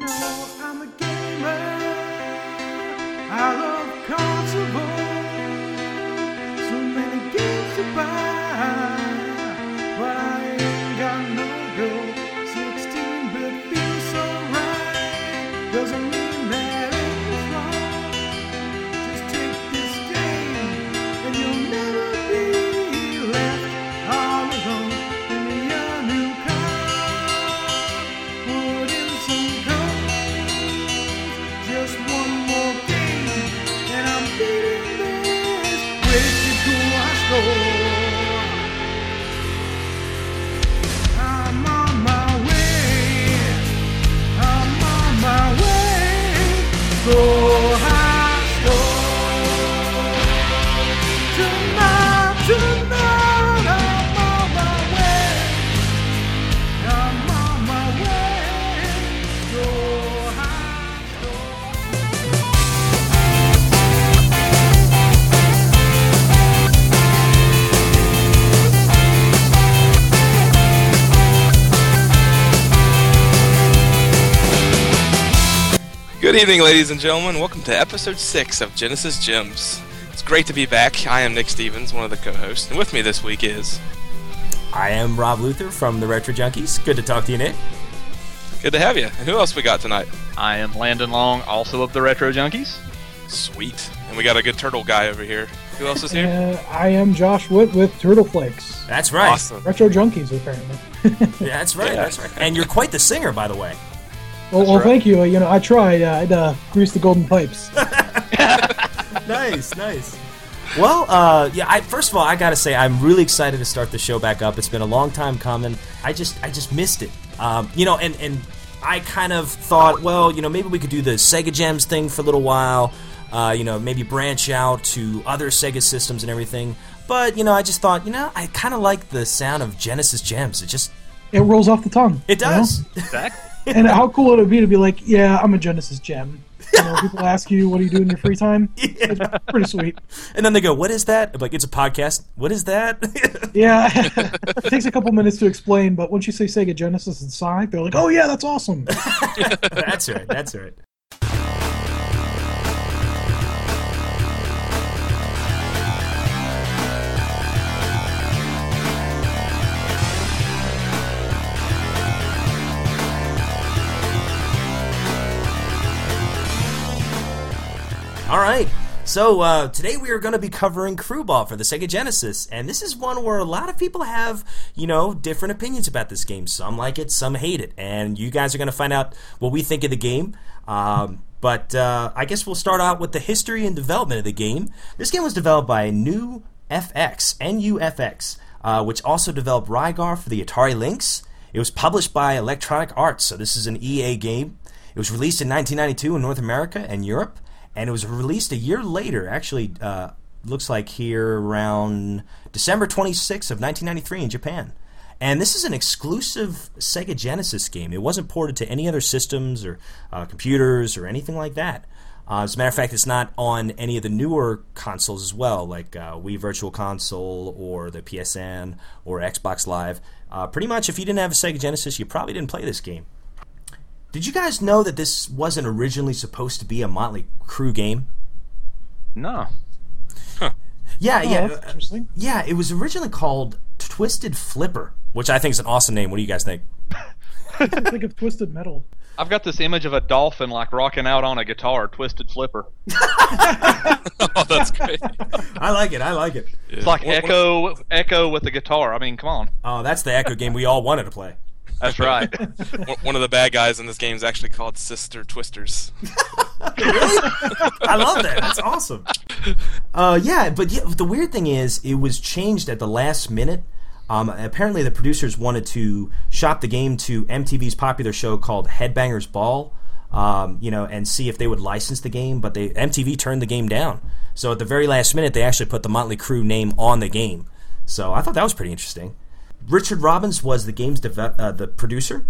know I'm a gamer. I love console. Way. Evening, ladies and gentlemen. Welcome to episode 6 of Genesis Gems. It's great to be back. I am Nick Stevens, one of the co hosts, and with me this week is. I am Rob Luther from the Retro Junkies. Good to talk to you, Nick. Good to have you. And who else we got tonight? I am Landon Long, also of the Retro Junkies. Sweet. And we got a good turtle guy over here. Who else is here? Uh, I am Josh Witt with Turtle Flakes. That's right. Awesome. Retro Junkies, apparently. Yeah, that's right. Yeah. That's right. And you're quite the singer, by the way. Well, well right. thank you. Uh, You know, I tried. Uh, I'd uh, grease the golden pipes. nice, nice. Well, uh, yeah. I, first of all, I gotta say, I'm really excited to start the show back up. It's been a long time coming. I just, I just missed it. Um, you know, and and I kind of thought, well, you know, maybe we could do the Sega Gems thing for a little while. Uh, you know, maybe branch out to other Sega systems and everything. But you know, I just thought, you know, I kind of like the sound of Genesis Gems. It just, It rolls off the tongue. it you know? does. Exactly. And how cool it would be to be like, yeah, I'm a Genesis gem. You know, people ask you, what do you do in your free time? It's pretty sweet. And then they go, "What is that?" I'm like, "It's a podcast." What is that? Yeah, it takes a couple minutes to explain, but once you say Sega Genesis and Sonic, they're like, oh yeah, that's awesome. that's right. That's right. All right. So uh, today we are going to be covering Crue Ball for the Sega Genesis, and this is one where a lot of people have, you know, different opinions about this game. Some like it, some hate it, and you guys are going to find out what we think of the game. Um, but uh, I guess we'll start out with the history and development of the game. This game was developed by New FX, NUFX, uh, which also developed Rygar for the Atari Lynx. It was published by Electronic Arts, so this is an EA game. It was released in 1992 in North America and Europe, and it was released a year later. Actually, uh, looks like here around December 26th of 1993 in Japan. And this is an exclusive Sega Genesis game. It wasn't ported to any other systems or uh, computers or anything like that. Uh, as a matter of fact, it's not on any of the newer consoles as well, like uh, Wii Virtual Console or the PSN or Xbox Live. Uh, pretty much, if you didn't have a Sega Genesis, you probably didn't play this game. Did you guys know that this wasn't originally supposed to be a Motley Crue game? No. Yeah, Oh, yeah, interesting. yeah. It was originally called Twisted Flipper, which I think is an awesome name. What do you guys think? I think of Twisted Metal. I've got this image of a dolphin like rocking out on a guitar, twisted flipper. oh, that's great. I like it. I like it. It's like Ecco Ecco with the guitar. I mean, come on. Oh, that's the Ecco game we all wanted to play. That's right. One- One of the bad guys in this game is actually called Sister Twisters. Really? I love that. That's awesome. Uh, yeah, but yeah, the weird thing is, it was changed at the last minute. Um, apparently, the producers wanted to shop the game to MTV's popular show called Headbangers Ball, um, you know, and see if they would license the game. But they MTV turned the game down. So at the very last minute, they actually put the Motley Crue name on the game. So I thought that was pretty interesting. Richard Robbins was the game's uh, the producer,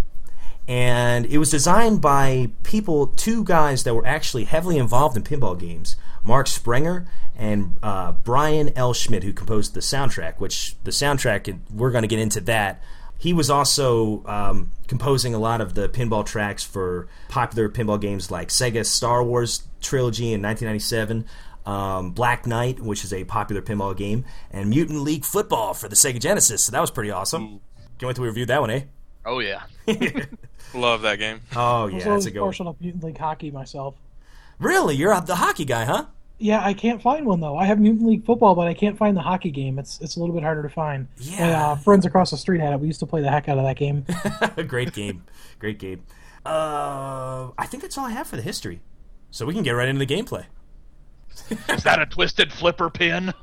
and it was designed by people, two guys that were actually heavily involved in pinball games, Mark Sprenger and uh, Brian L. Schmidt, who composed the soundtrack. Which the soundtrack, we're going to get into that he was also um, composing a lot of the pinball tracks for popular pinball games like Sega Star Wars trilogy in 1997. Um, Black Knight, which is a popular pinball game, and Mutant League Football for the Sega Genesis. So that was pretty awesome. Can't wait till we reviewed that one, eh? Oh yeah. Love that game. Oh I yeah, was that's a good one. partial to Mutant League Hockey myself. Really, you're the hockey guy, huh? Yeah, I can't find one though. I have Mutant League Football, but I can't find the hockey game. It's it's a little bit harder to find. Yeah. My uh, friends across the street had it. We used to play the heck out of that game. Great game. Great game. Uh, I think that's all I have for the history. So we can get right into the gameplay. Is that a twisted flipper pin?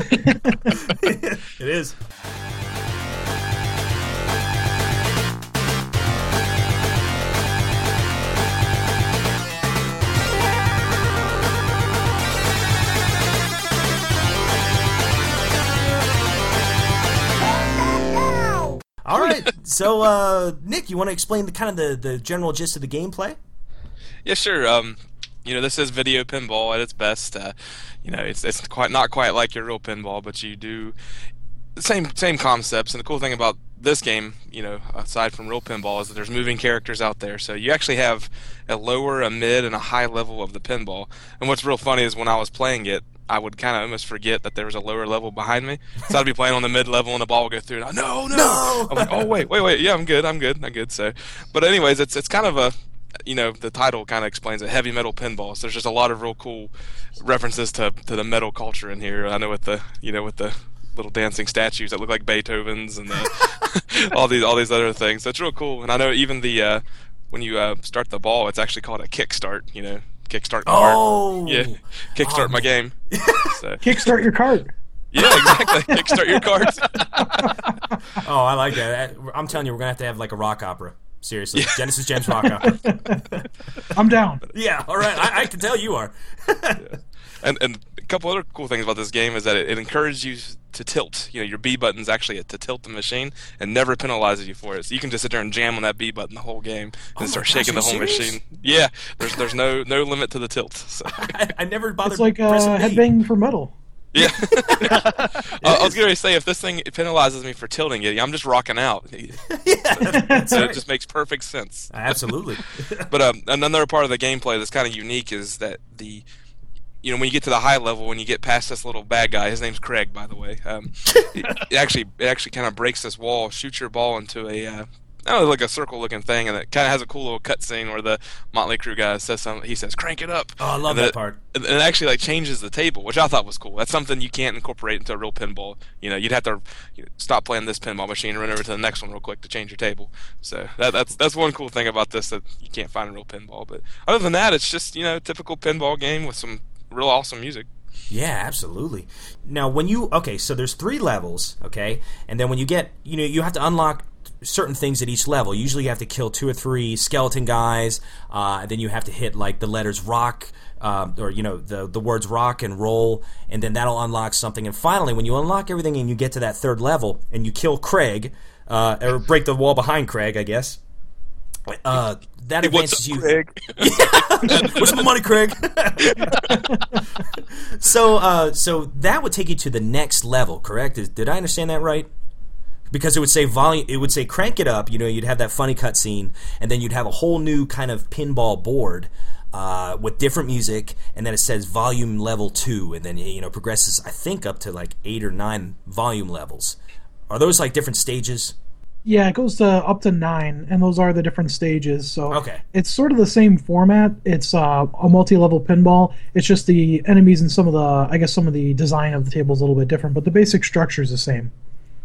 It is. All right. So, uh, Nick, you want to explain the kind of the, the general gist of the gameplay? Yeah, sure. Um, you know, this is video pinball at its best. Uh, you know, it's it's quite not quite like your real pinball, but you do the same same concepts. And the cool thing about this game, you know, aside from real pinball, is that there's moving characters out there. So you actually have a lower, a mid, and a high level of the pinball. And what's real funny is when I was playing it. I would kind of almost forget that there was a lower level behind me, so I'd be playing on the mid level and the ball would go through. And I, no, no, No! I'm like, oh wait, wait, wait, yeah, I'm good, I'm good, I'm good. So, but anyways, it's it's kind of a you know, the title kind of explains it. Heavy metal pinball. So there's just a lot of real cool references to to the metal culture in here. I know with the you know with the little dancing statues that look like Beethoven's and the, all these all these other things. So it's real cool. And I know even the uh, when you uh, start the ball, it's actually called a kickstart. You know, kickstart. cart. Oh! yeah, kickstart Oh, my game. So Kickstart your cart. yeah, exactly. kickstart your cards. Oh, I like that. I'm telling you, we're gonna have to have like a rock opera. Seriously, Genesis James rock. I'm down. yeah, all right. I, I can tell you are. And and a couple other cool things about this game is that it, it encourages you to tilt. You know, your B button's actually to tilt the machine and never penalizes you for it. So you can just sit there and jam on that B button the whole game and Oh start gosh, shaking the whole serious? machine. Yeah, there's there's no no limit to the tilt. So I, I never bothered. It's like pressing uh, B. headbang for metal. Yeah, I, I was gonna say if this thing penalizes me for tilting it, I'm just rocking out. That's So right. it just makes perfect sense. Absolutely. But um, another part of the gameplay that's kind of unique is that the, you know, when you get to the high level, when you get past this little bad guy, his name's Craig, by the way. Um, it, it actually it actually kind of breaks this wall, shoots your ball into a, uh, Know, like a circle-looking thing, and it kind of has a cool little cutscene where the Motley Crue guy says something. He says, "Crank it up." Oh, I love And that it- part. And and it actually like changes the table, which I thought was cool. That's something you can't incorporate into a real pinball. You know, you'd have to you know, stop playing this pinball machine and run over to the next one real quick to change your table. So that, that's that's one cool thing about this that you can't find in real pinball. But other than that, it's just you know typical pinball game with some real awesome music. Yeah, absolutely. Now, when you okay, so there's three levels, okay, and then when you get, you know, you have to unlock certain things at each level. Usually, you have to kill two or three skeleton guys, uh, and then you have to hit like the letters rock. Um, or you know the the words rock and roll, and then that'll unlock something. And finally, when you unlock everything and you get to that third level and you kill Craig, uh, or break the wall behind Craig, I guess. Uh, that advances you. Where's my money, Craig? so, uh, so that would take you to the next level, correct? Is, did I understand that right? Because it would say volume, it would say crank it up. You know, you'd have that funny cutscene, and then you'd have a whole new kind of pinball board uh, with different music, and then it says volume level two, and then you know progresses. I think up to like eight or nine volume levels. Are those like different stages? Yeah, it goes to up to nine, and those are the different stages. So Okay. it's sort of the same format. It's uh, a multi-level pinball. It's just the enemies and some of the, I guess, some of the design of the table is a little bit different, but the basic structure is the same.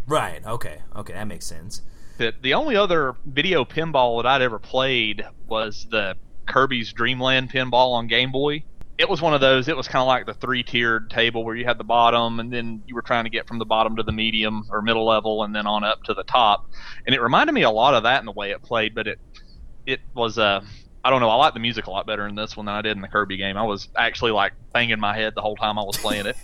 Right. Okay. Okay. That makes sense. The, the only other video pinball that I'd ever played was the Kirby's Dreamland pinball on Game Boy. It was one of those. It was kind of like the three-tiered table where you had the bottom, and then you were trying to get from the bottom to the medium or middle level, and then on up to the top. And it reminded me a lot of that in the way it played, but it it was uh, I don't know. I like the music a lot better in this one than I did in the Kirby game. I was actually like banging my head the whole time I was playing it.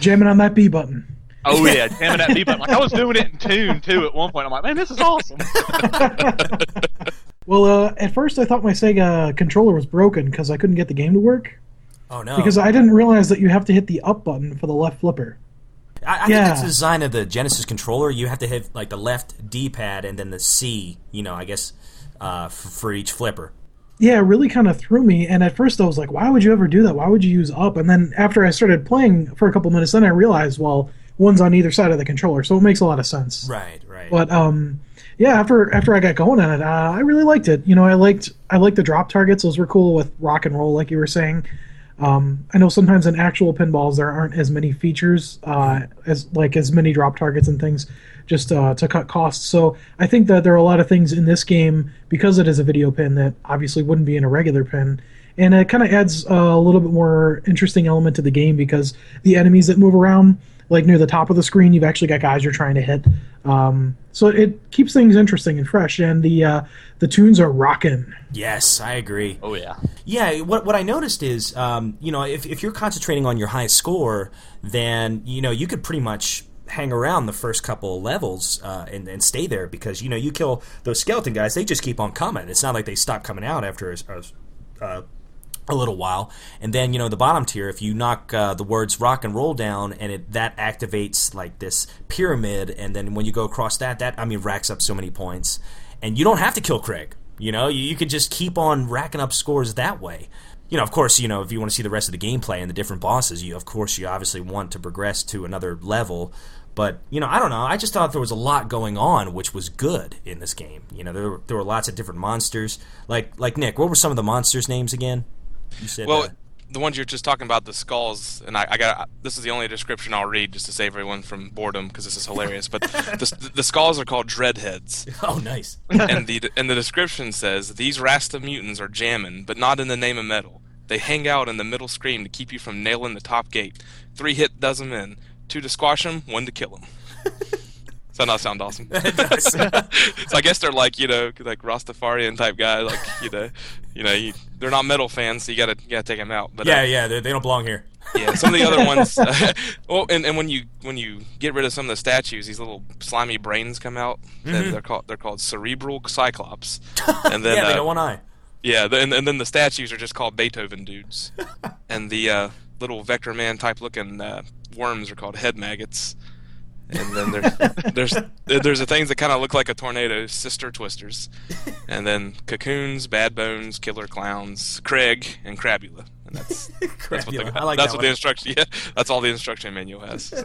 Jamming on that B button. Oh yeah, jamming that beat button. Like I was doing it in tune too at one point. I'm like, man, this is awesome. Well, uh, at first I thought my Sega controller was broken because I couldn't get the game to work. Oh no. Because I didn't realize that you have to hit the up button for the left flipper. I, I Yeah. think that's the design of the Genesis controller. You have to hit like the left D-pad and then the C. You know, I guess uh, for, for each flipper. Yeah, it really kind of threw me. And at first I was like, why would you ever do that? Why would you use up? And then after I started playing for a couple minutes, then I realized, well, one's on either side of the controller, so it makes a lot of sense. Right, right. But um, yeah, after after I got going on it, uh, I really liked it. You know, I liked I liked the drop targets; those were cool with rock and roll, like you were saying. Um, I know sometimes in actual pinballs there aren't as many features uh, as like as many drop targets and things, just uh, to cut costs. So I think that there are a lot of things in this game because it is a video pin that obviously wouldn't be in a regular pin. And it kind of adds a little bit more interesting element to the game because the enemies that move around, like near the top of the screen, you've actually got guys you're trying to hit. Um, so it keeps things interesting and fresh, and the uh, the tunes are rocking. yes, I agree. Oh yeah. Yeah, what what I noticed is, um, you know, if if you're concentrating on your high score, then you know you could pretty much hang around the first couple of levels uh, and, and stay there because you know you kill those skeleton guys, they just keep on coming. It's not like they stop coming out after a, a, uh, a little while. And then you know the bottom tier, if you knock uh, the words rock and roll down, and it that activates like this pyramid, and then when you go across that, that I mean racks up so many points, and you don't have to kill Craig. You know, you, you could just keep on racking up scores that way. You know, of course, you know if you want to see the rest of the gameplay and the different bosses, you of course you obviously want to progress to another level. But you know, I don't know. I just thought there was a lot going on, which was good in this game. You know, there were, there were lots of different monsters. Like like Nick, what were some of the monsters' names again? You said Well, uh, the ones you're just talking about, the skulls, and I, I got this is the only description I'll read just to save everyone from boredom because this is hilarious. But the, the skulls are called dreadheads, oh, nice. and the and the description says these Rasta mutants are jamming, but not in the name of metal. They hang out in the middle screen to keep you from nailing the top gate. Three hit does them in. Two to squash them, one to kill them. Does that not sound awesome? so I guess they're like you know like Rastafarian type guy, like you know, you know, you, they're not metal fans, so you gotta you gotta take them out. But uh, yeah, yeah, they they don't belong here. yeah, some of the other ones. Uh, well, and, and when you when you get rid of some of the statues, these little slimy brains come out. and They're called they're called cerebral cyclops. And then yeah, they uh, got one eye. yeah, the, and, and then the statues are just called Beethoven dudes. and the uh, little Vectorman type looking uh, worms are called head maggots. And then there's there's there's the things that kind of look like a tornado, sister twisters, and then cocoons, bad bones, killer clowns, Craig, and Crabula. And that's that's what, the, I like that's that what the instruction. Yeah, that's all the instruction manual has.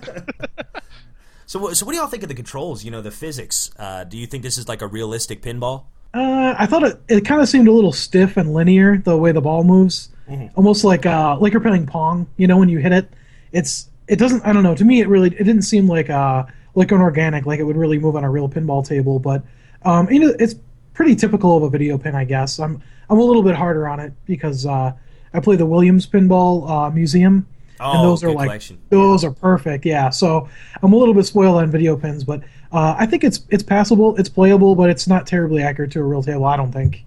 So, what- so what do y'all think of the controls? You know, the physics. Uh, do you think this is like a realistic pinball? Uh, I thought it, it kind of seemed a little stiff and linear the way the ball moves, almost like uh, like you're playing pong. You know, when you hit it, it's it doesn't. I don't know. To me, it really it didn't seem like uh like an organic, like it would really move on a real pinball table. But um, you know, it's pretty typical of a video pin, I guess. I'm I'm a little bit harder on it because uh, I play the Williams Pinball uh, Museum, Oh, and those are like collection. those are perfect. Yeah, so I'm a little bit spoiled on video pins, but uh, I think it's it's passable, it's playable, but it's not terribly accurate to a real table. I don't think.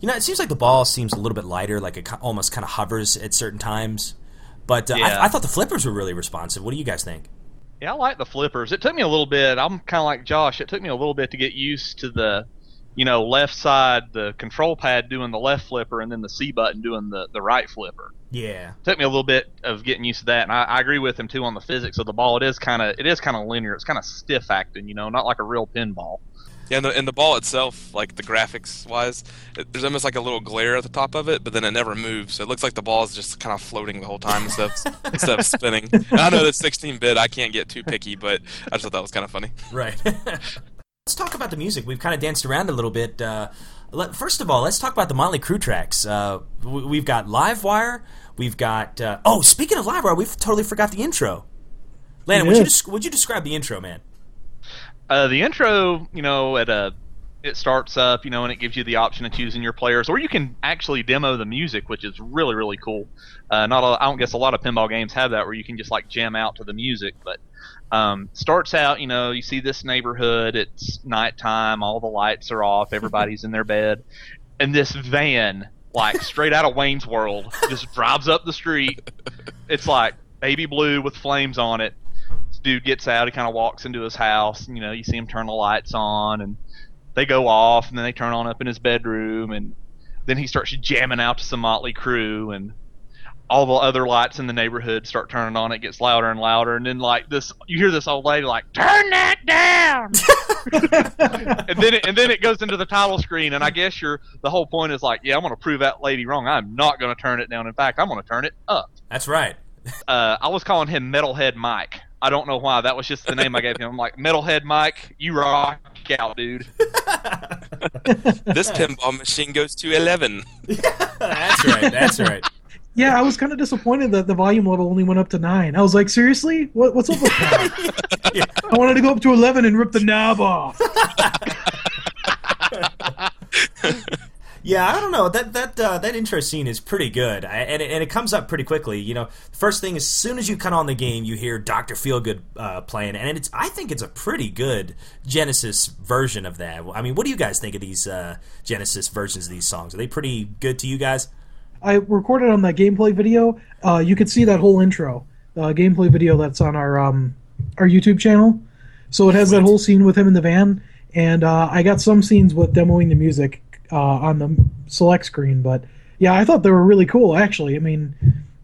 You know, it seems like the ball seems a little bit lighter, like it almost kind of hovers at certain times. But uh, Yeah. I, I thought the flippers were really responsive. What do you guys think? Yeah, I like the flippers. It took me a little bit. I'm kind of like Josh. It took me a little bit to get used to the, you know, left side, the control pad doing the left flipper, and then the C button doing the, the right flipper. Yeah. took me a little bit of getting used to that, and I, I agree with him too on the physics of the ball. It is kind of it is kind of linear. It's kind of stiff acting, you know, not like a real pinball. Yeah, and the, and the ball itself, like the graphics wise, it, there's almost like a little glare at the top of it, but then it never moves. So it looks like the ball is just kind of floating the whole time instead of, instead of spinning. And I know that's 16 bit. I can't get too picky, but I just thought that was kind of funny. Right. let's talk about the music. We've kind of danced around a little bit. Uh, let, first of all, let's talk about the Motley Crue tracks. Uh, we, we've got Livewire. We've got. Uh, oh, speaking of Livewire, we've totally forgot the intro. Landon, would you, des- would you describe the intro, man? Uh, the intro, you know, at a it starts up, you know, and it gives you the option of choosing your players, or you can actually demo the music, which is really really cool. Uh, not a, I don't guess a lot of pinball games have that where you can just like jam out to the music, but um, starts out, you know, you see this neighborhood, it's nighttime, all the lights are off, everybody's in their bed, and this van, like straight out of Wayne's World, just drives up the street. It's like baby blue with flames on it. This dude gets out, he kind of walks into his house, and you know, you see him turn the lights on, and they go off, and then they turn on up in his bedroom, and then he starts jamming out to some Motley Crue, and all the other lights in the neighborhood start turning on. It gets louder and louder, and then like this, you hear this old lady like, "Turn that down," and then it, and then it goes into the title screen. And I guess your the whole point is like, yeah, I'm going to prove that lady wrong. I'm not going to turn it down. In fact, I'm going to turn it up. That's right. Uh, I was calling him Metalhead Mike. I don't know why. That was just the name I gave him. I'm like, Metalhead Mike, you rock out, dude. This pinball machine goes to 11. That's right. That's right. Yeah, I was kind of disappointed that the volume level only went up to nine. I was like, seriously, what, what's up with that? I wanted to go up to eleven and rip the knob off. Yeah, I don't know. That that uh, that intro scene is pretty good, I, and it, and it comes up pretty quickly. You know, first thing as soon as you cut on the game, you hear Doctor Feelgood uh, playing, and it's I think it's a pretty good Genesis version of that. I mean, what do you guys think of these uh, Genesis versions of these songs? Are they pretty good to you guys? I recorded on that gameplay video. Uh, you could see that whole intro, uh, gameplay video that's on our um, our YouTube channel. So it has that whole scene with him in the van, and uh, I got some scenes with demoing the music uh, on the select screen. But yeah, I thought they were really cool. Actually, I mean,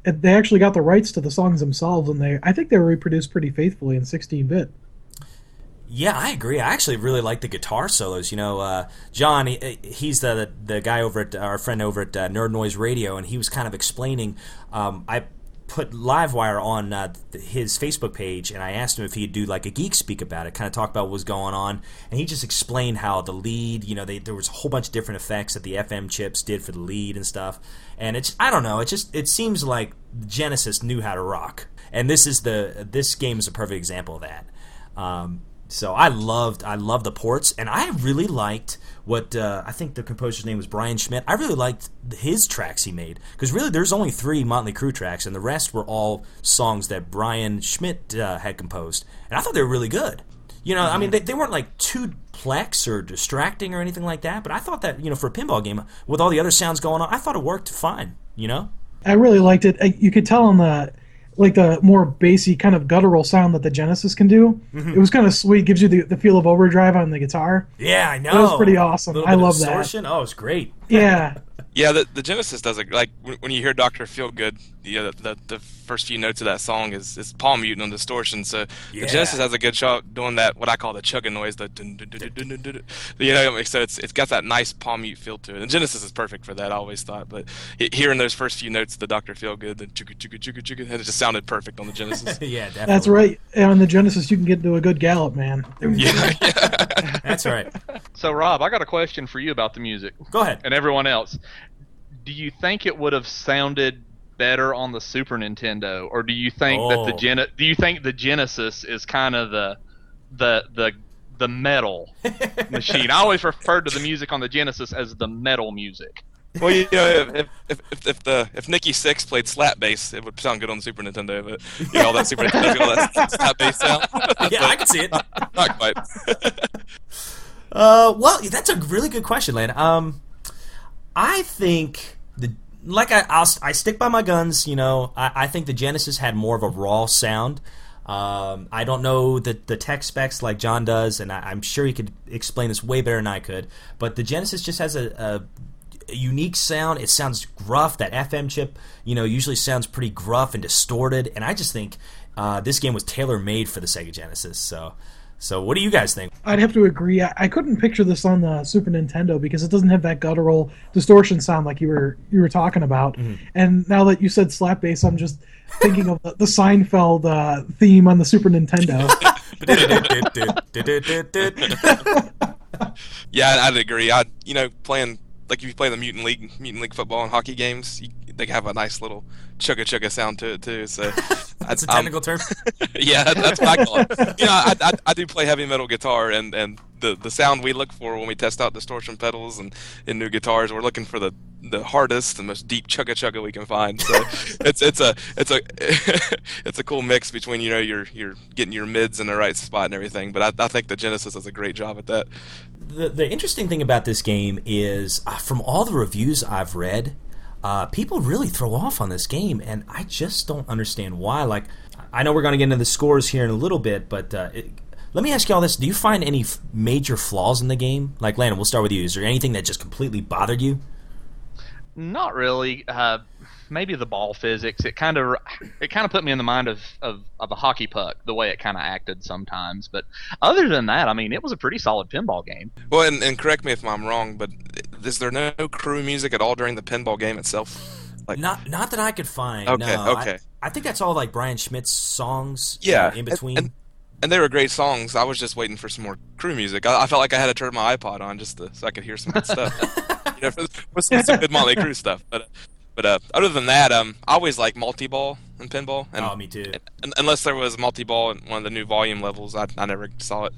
it, they actually got the rights to the songs themselves, and they I think they were reproduced pretty faithfully in 16-bit. Yeah, I agree. I actually really like the guitar solos. You know, uh, John, he, he's the the guy over at our friend over at uh, Nerd Noise Radio, and he was kind of explaining. Um, I put Livewire on uh, his Facebook page, and I asked him if he'd do like a geek speak about it, kind of talk about what was going on, and he just explained how the lead, you know, they, there was a whole bunch of different effects that the FM chips did for the lead and stuff, and it's I don't know, it just it seems like Genesis knew how to rock, and this is the this game is a perfect example of that. Um, so I loved I loved the ports, and I really liked what uh, I think the composer's name was Brian Schmidt. I really liked his tracks he made because really there's only three Motley Crue tracks, and the rest were all songs that Brian Schmidt uh, had composed, and I thought they were really good. You know, I mean, they, they weren't like too plex or distracting or anything like that, but I thought that you know for a pinball game with all the other sounds going on, I thought it worked fine. You know. I really liked it. I- You could tell on the like the more bassy kind of guttural sound that the Genesis can do. Mm-hmm. It was kind of sweet. Gives you the, the feel of overdrive on the guitar. Yeah, I know. That was pretty awesome. I love that. distortion. Oh, it's great. Yeah, Yeah, the, the Genesis does it. Like when, when you hear Doctor Feelgood, you know, the, the the first few notes of that song is is palm muting on distortion. So Yeah. the Genesis has a good shot doing that. What I call the chugging noise. The dun, dun, dun, dun, dun, dun, dun. you know, so it's it's got that nice palm mute feel to it. And Genesis is perfect for that. I always thought, but hearing those first few notes, the Doctor Feelgood, the chugga chugga chugga chugga, and it just sounded perfect on the Genesis. yeah, definitely. that's right. And on the Genesis, you can get into a good gallop, man. yeah, yeah. That's right. So, Rob, I got a question for you about the music Go ahead. and everyone else. Do you think it would have sounded better on the Super Nintendo, or do you think that the Oh. Gen- do you think the Genesis is kind of the the the the metal machine? I always referred to the music on the Genesis as the metal music. Well, you know, if if, if, if the if Nikki Sixx played slap bass, it would sound good on the Super Nintendo. But you know, all that Super Nintendo, all that slap bass sound. Yeah, I can see it. Not quite. Uh, well, that's a really good question, Lane. Um, I think the like I I'll, I stick by my guns. You know, I, I think the Genesis had more of a raw sound. Um, I don't know the the tech specs like John does, and I, I'm sure he could explain this way better than I could. But the Genesis just has a, a a unique sound. It sounds gruff. That FM chip, you know, usually sounds pretty gruff and distorted. And I just think uh, this game was tailor made for the Sega Genesis. So, so what do you guys think? I'd have to agree. I, I couldn't picture this on the Super Nintendo because it doesn't have that guttural distortion sound like you were you were talking about. And now that you said slap bass, I'm just thinking of the, the Seinfeld uh, theme on the Super Nintendo. Yeah, I'd agree. I, you know, playing like if you play the Mutant League, Mutant League football and hockey games, you, they have a nice little chugga chugga sound to it too. So That's a technical term. yeah, that's what I call it. You know, I, I, I do play heavy metal guitar, and, and the, the sound we look for when we test out distortion pedals and in new guitars, we're looking for the, the hardest and most deep chugga chugga we can find. So it's it's a it's a it's a cool mix between you know you're you're getting your mids in the right spot and everything. But I, I think the Genesis does a great job at that. the, the interesting thing about this game is uh, from all the reviews I've read, uh, people really throw off on this game, and I just don't understand why. Like, I know we're going to get into the scores here in a little bit, but uh, it, let me ask you all this: Do you find any f- major flaws in the game? Like, Landon, we'll start with you. Is there anything that just completely bothered you? Not really. Uh, maybe the ball physics. It kind of it kind of put me in the mind of, of, of a hockey puck, the way it kind of acted sometimes. But other than that, I mean, it was a pretty solid pinball game. Well, and, and correct me if I'm wrong, but is there no Crue music at all during the pinball game itself? Like, Not not that I could find. Okay, no. I- okay. I, think that's all like Brian Schmidt's songs. uh, Yeah, in between. and- and they were great songs. I was just waiting for some more Crue music. I, I felt like I had to turn my iPod on just to, so I could hear some good stuff. you know, for, for some, some good Motley Crue stuff. But but uh, other than that, um, I always like multi-ball and pinball. And, oh, me too. and- unless there was multi-ball in one of the new volume levels, I, I never saw it.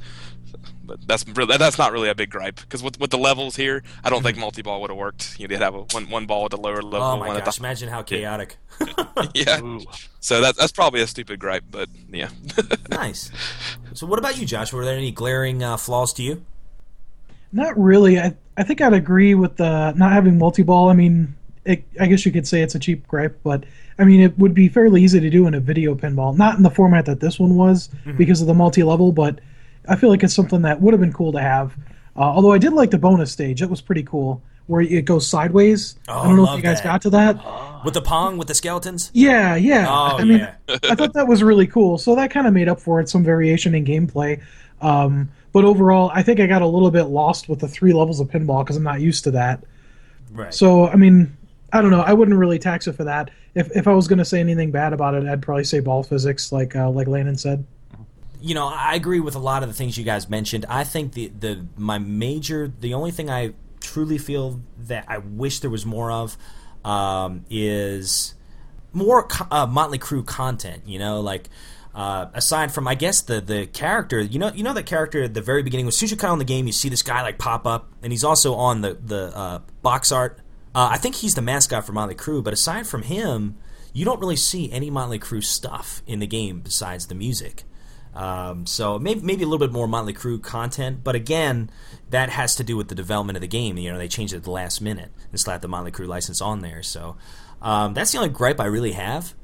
So, but that's really that's not really a big gripe because with with the levels here, I don't think multi-ball would have worked. You'd have a, one one ball at the lower level, Oh my one gosh! at Imagine how chaotic. the yeah. Ooh. So that that's probably a stupid gripe, but yeah. nice. So, what about you, Josh? Were there any glaring uh, flaws to you? Not really. I I think I'd agree with the not having multi-ball. I mean, it, I guess you could say it's a cheap gripe, but I mean, it would be fairly easy to do in a video pinball. Not in the format that this one was because of the multi-level, but I feel like it's something that would have been cool to have. Uh, although I did like the bonus stage; it was pretty cool, where it goes sideways. Oh, I don't know if you guys that. got to that. With the pong with the skeletons? Yeah, yeah. Oh I mean, yeah. I thought that was really cool. So that kind of made up for it, some variation in gameplay. Um, but overall, I think I got a little bit lost with the three levels of pinball because I'm not used to that. Right. So I mean, I don't know. I wouldn't really tax it for that. If if I was going to say anything bad about it, I'd probably say ball physics, like uh, like Landon said. you know, I agree with a lot of the things you guys mentioned. I think the the my major, the only thing I truly feel that I wish there was more of um, is more uh, Motley Crue content. You know, like uh, aside from I guess the the character, you know, you know that character at the very beginning. As soon as you come on the game, you see this guy like pop up, and he's also on the the uh, box art. Uh, I think he's the mascot for Motley Crue, but aside from him, you don't really see any Motley Crue stuff in the game besides the music. Um, so maybe maybe a little bit more Motley Crue content, but again, that has to do with the development of the game. You know, they changed it at the last minute and slapped the Motley Crue license on there. So um, that's the only gripe I really have.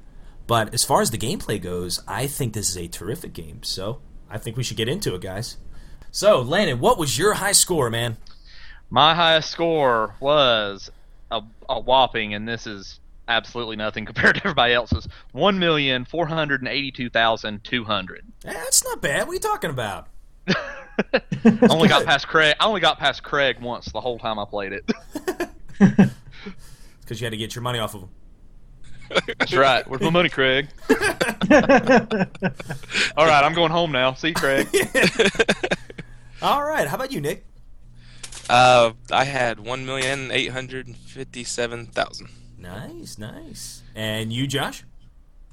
But as far as the gameplay goes, I think this is a terrific game. So I think we should get into it, guys. So Landon, what was your high score, man? My highest score was a, a whopping, and this is absolutely nothing compared to everybody else's. One million four hundred and eighty-two thousand two hundred. Eh, That's not bad. What are you talking about? I only got past Craig. I only got past Craig once the whole time I played it. Because you had to get your money off of them. That's right. Where's my money, Craig? All right, I'm going home now. See you, Craig. All right. How about you, Nick? Uh, I had one million eight hundred fifty-seven thousand. Nice, nice. And you, Josh?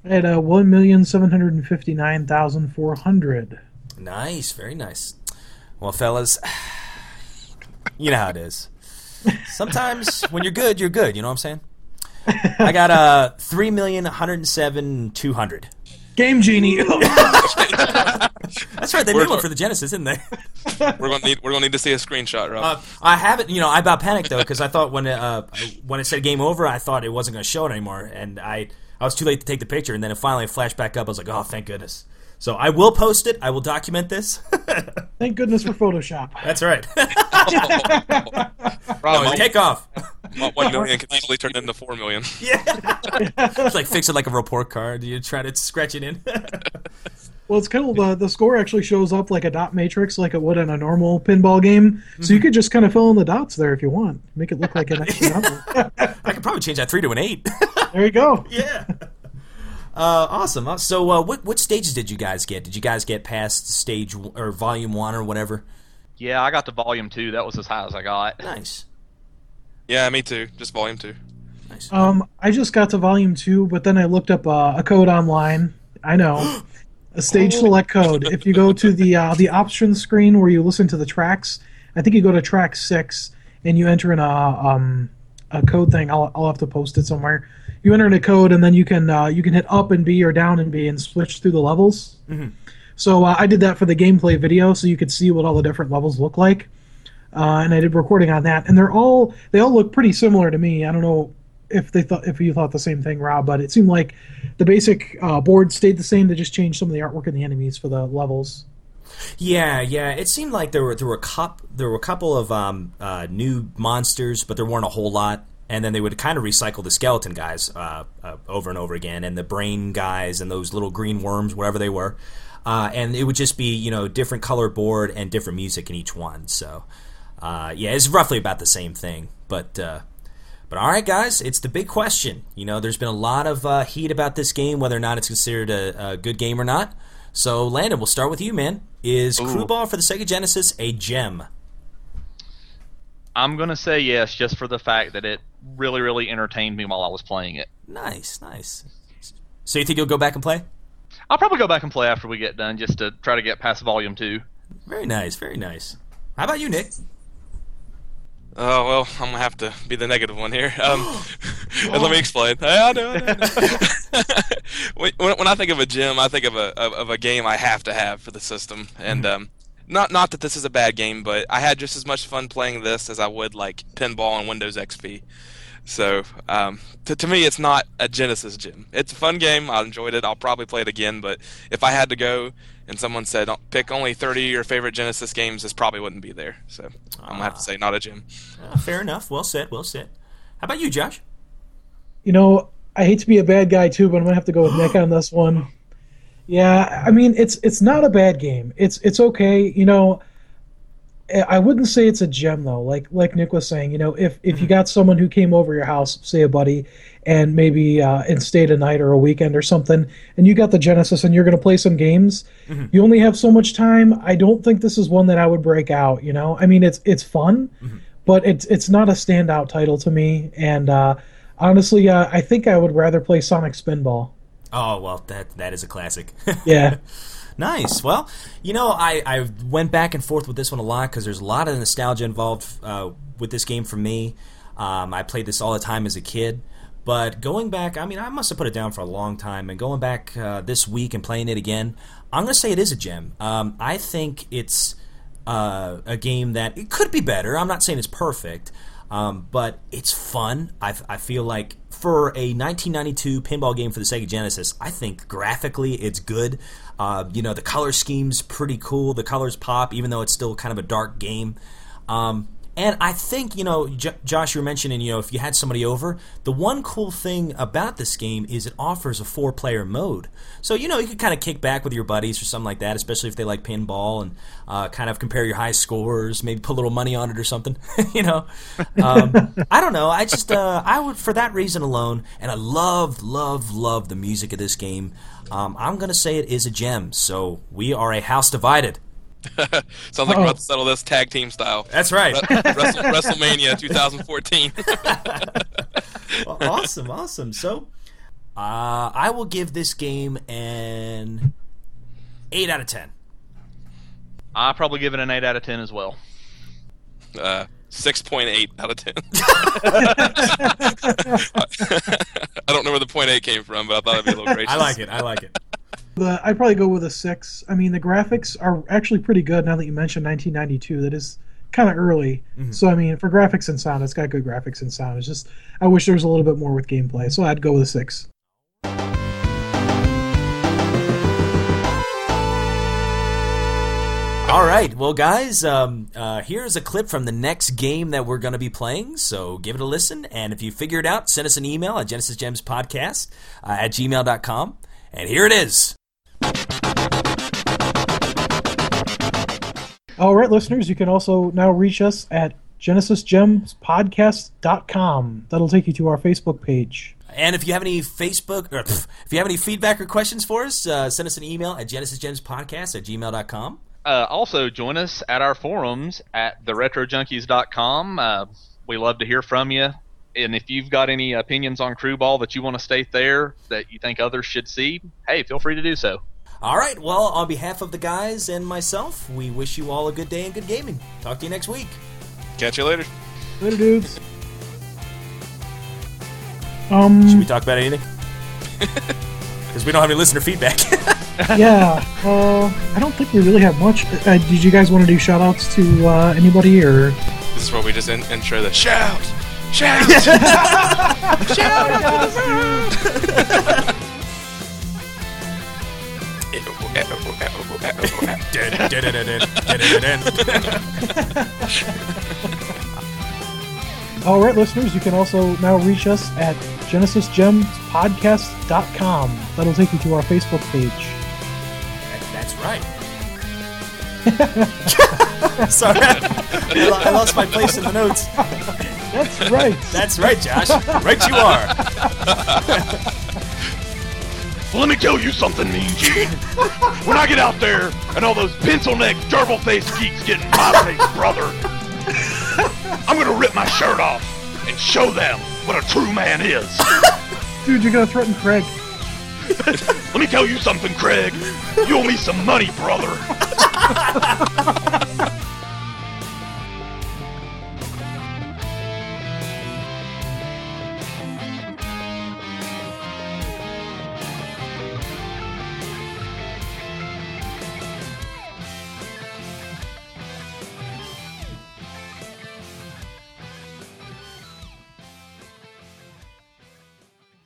I had uh, one million seven hundred and fifty nine thousand four hundred. Nice, very nice. Well, fellas, you know how it is. Sometimes when you're good, you're good. You know what I'm saying? I got uh three million one hundred seven two hundred. Game Genie. That's right. They made one for the Genesis, didn't they? We're gonna need we're gonna need to see a screenshot, Rob. Uh, I haven't. You know, I about panicked though because I thought when it, uh, when it said game over, I thought it wasn't going to show it anymore, and I I was too late to take the picture, and then it finally flashed back up. I was like, oh, thank goodness. So I will post it. I will document this. Thank goodness for Photoshop. That's right. Rob, my- Take off. my one million can easily turn into four million. Yeah. It's like fix it like a report card. You try to scratch it in. Well, it's kind of the the score actually shows up like a dot matrix, like it would in a normal pinball game. So you mm-hmm. could just kind of fill in the dots there if you want, make it look like an extra number. I could probably change that three to an eight. there you go. yeah. Uh, awesome. Uh, So, uh, what what stages did you guys get? Did you guys get past stage w- or volume one or whatever? yeah, I got to volume two. That was as high as I got. Nice. Yeah, me too. Just volume two. Nice. Um, I just got to volume two, but then I looked up uh, a code online. I know a stage select code. If you go to the uh, the options screen where you listen to the tracks, I think you go to track six and you enter in a um, a code thing. I'll I'll have to post it somewhere. You enter in a code and then you can uh, you can hit up and B or down and B and switch through the levels. So uh, I did that for the gameplay video, so you could see what all the different levels look like. Uh, and I did recording on that, and they're all they all look pretty similar to me. I don't know if they thought if you thought the same thing, Rob, but it seemed like the basic uh, board stayed the same. They just changed some of the artwork and the enemies for the levels. Yeah, yeah. It seemed like there were there were a cup there were a couple of um, uh, new monsters, but there weren't a whole lot. And then they would kind of recycle the skeleton guys uh, uh, over and over again, and the brain guys, and those little green worms, whatever they were. Uh, and it would just be you know different color board and different music in each one. So uh, yeah, it's roughly about the same thing. But uh, but all right, guys, it's the big question. You know, there's been a lot of uh, heat about this game, whether or not it's considered a, a good game or not. So Landon, we'll start with you, man. Is Ooh. Crue Ball for the Sega Genesis a gem? I'm gonna say yes, just for the fact that it really, really entertained me while I was playing it. Nice, nice. So you think you'll go back and play? I'll probably go back and play after we get done, just to try to get past Volume Two. Very nice, very nice. How about you, Nick? Oh well, I'm gonna have to be the negative one here. Um, and let me explain. I know, I know, I know. when, when I think of a gym, I think of a of, of a game I have to have for the system, and um, not not that this is a bad game, but I had just as much fun playing this as I would like pinball on Windows XP. So um, to, to me, it's not a Genesis gym. It's a fun game. I enjoyed it. I'll probably play it again. But if I had to go and someone said pick only 30 of your favorite Genesis games, this probably wouldn't be there. So I'm gonna have to say not a gym. Uh, fair enough. Well said. Well said. How about you, Josh? You know, I hate to be a bad guy too, but I'm gonna have to go with Nick on this one. Yeah, I mean it's it's not a bad game. It's it's okay. You know, I wouldn't say it's a gem though. Like like Nick was saying, you know, if if you got someone who came over your house, say a buddy, and maybe uh, and stayed a night or a weekend or something, and you got the Genesis and you're gonna play some games, you only have so much time. I don't think this is one that I would break out. You know, I mean it's it's fun, but it's it's not a standout title to me. And uh, honestly, uh, I think I would rather play Sonic Spinball. Oh well, that that is a classic. Yeah. Nice. Well, you know, I, I went back and forth with this one a lot because there's a lot of nostalgia involved uh, with this game for me. Um, I played this all the time as a kid. But going back, I mean, I must have put it down for a long time. And going back uh, this week and playing it again, I'm going to say it is a gem. Um, I think it's uh, a game that it could be better. I'm not saying it's perfect, um, but it's fun. I, I feel like for a 1992 pinball game for the Sega Genesis, I think graphically it's good. Uh, you know, the color scheme's pretty cool. The colors pop, even though it's still kind of a dark game. Um, and I think, you know, J- Josh, you were mentioning, you know, if you had somebody over, the one cool thing about this game is it offers a four player mode. So, you know, you could kind of kick back with your buddies or something like that, especially if they like pinball and uh, kind of compare your high scores, maybe put a little money on it or something, you know. Um, I don't know. I just, uh, I would, for that reason alone, and I love, love, love the music of this game, um, I'm going to say it is a gem. So we are a house divided. Sounds like Oh. we're about to settle this tag team style. That's right. Wrestle, WrestleMania 2014. Well, awesome, awesome. So, uh, I will give this game an eight out of ten. I probably give it an eight out of ten as well. Uh, 6.8 out of 10. I don't know where the point eight came from, but I thought it'd be a little gracious. I like it. I like it. The, I'd probably go with a six. I mean, the graphics are actually pretty good now that you mentioned 1992. That is kind of early. So, I mean, for graphics and sound, it's got good graphics and sound. It's just, I wish there was a little bit more with gameplay. So I'd go with a six. All right, well, guys, um, uh, here's a clip from the next game that we're going to be playing. So give it a listen, and if you figure it out, send us an email at genesisgemspodcast uh, at gmail.com. And here it is. All right, listeners, you can also now reach us at genesisgemspodcast.com. That'll take you to our Facebook page. And if you have any Facebook, or pff, if you have any feedback or questions for us, uh, send us an email at genesisgemspodcast at gmail.com. Uh, also, join us at our forums at theretrojunkies.com. Uh, we love to hear from you. And if you've got any opinions on Crue Ball that you want to state there that you think others should see, hey, feel free to do so. All right, well, on behalf of the guys and myself, we wish you all a good day and good gaming. Talk to you next week. Catch you later. Later, dudes. Um, Should Um, we talk about anything? Because we don't have any listener feedback. yeah, uh, I don't think we really have much. Uh, did you guys want to do shout outs to uh, anybody or? This is where we just in- intro the shout! Shout! All right, listeners, you can also now reach us at genesisgemspodcast.com. That'll take you to our Facebook page. That, that's right. Sorry, I lo- I lost my place in the notes. That's right. That's right, Josh. Right, you are. Well, let me tell you something, Mean Gene. when I get out there and all those pencil-neck, gerbil-faced geeks get in my face, brother, I'm gonna rip my shirt off and show them what a true man is. Dude, you're going to threaten Craig. Let me tell you something, Craig. You owe me some money, brother.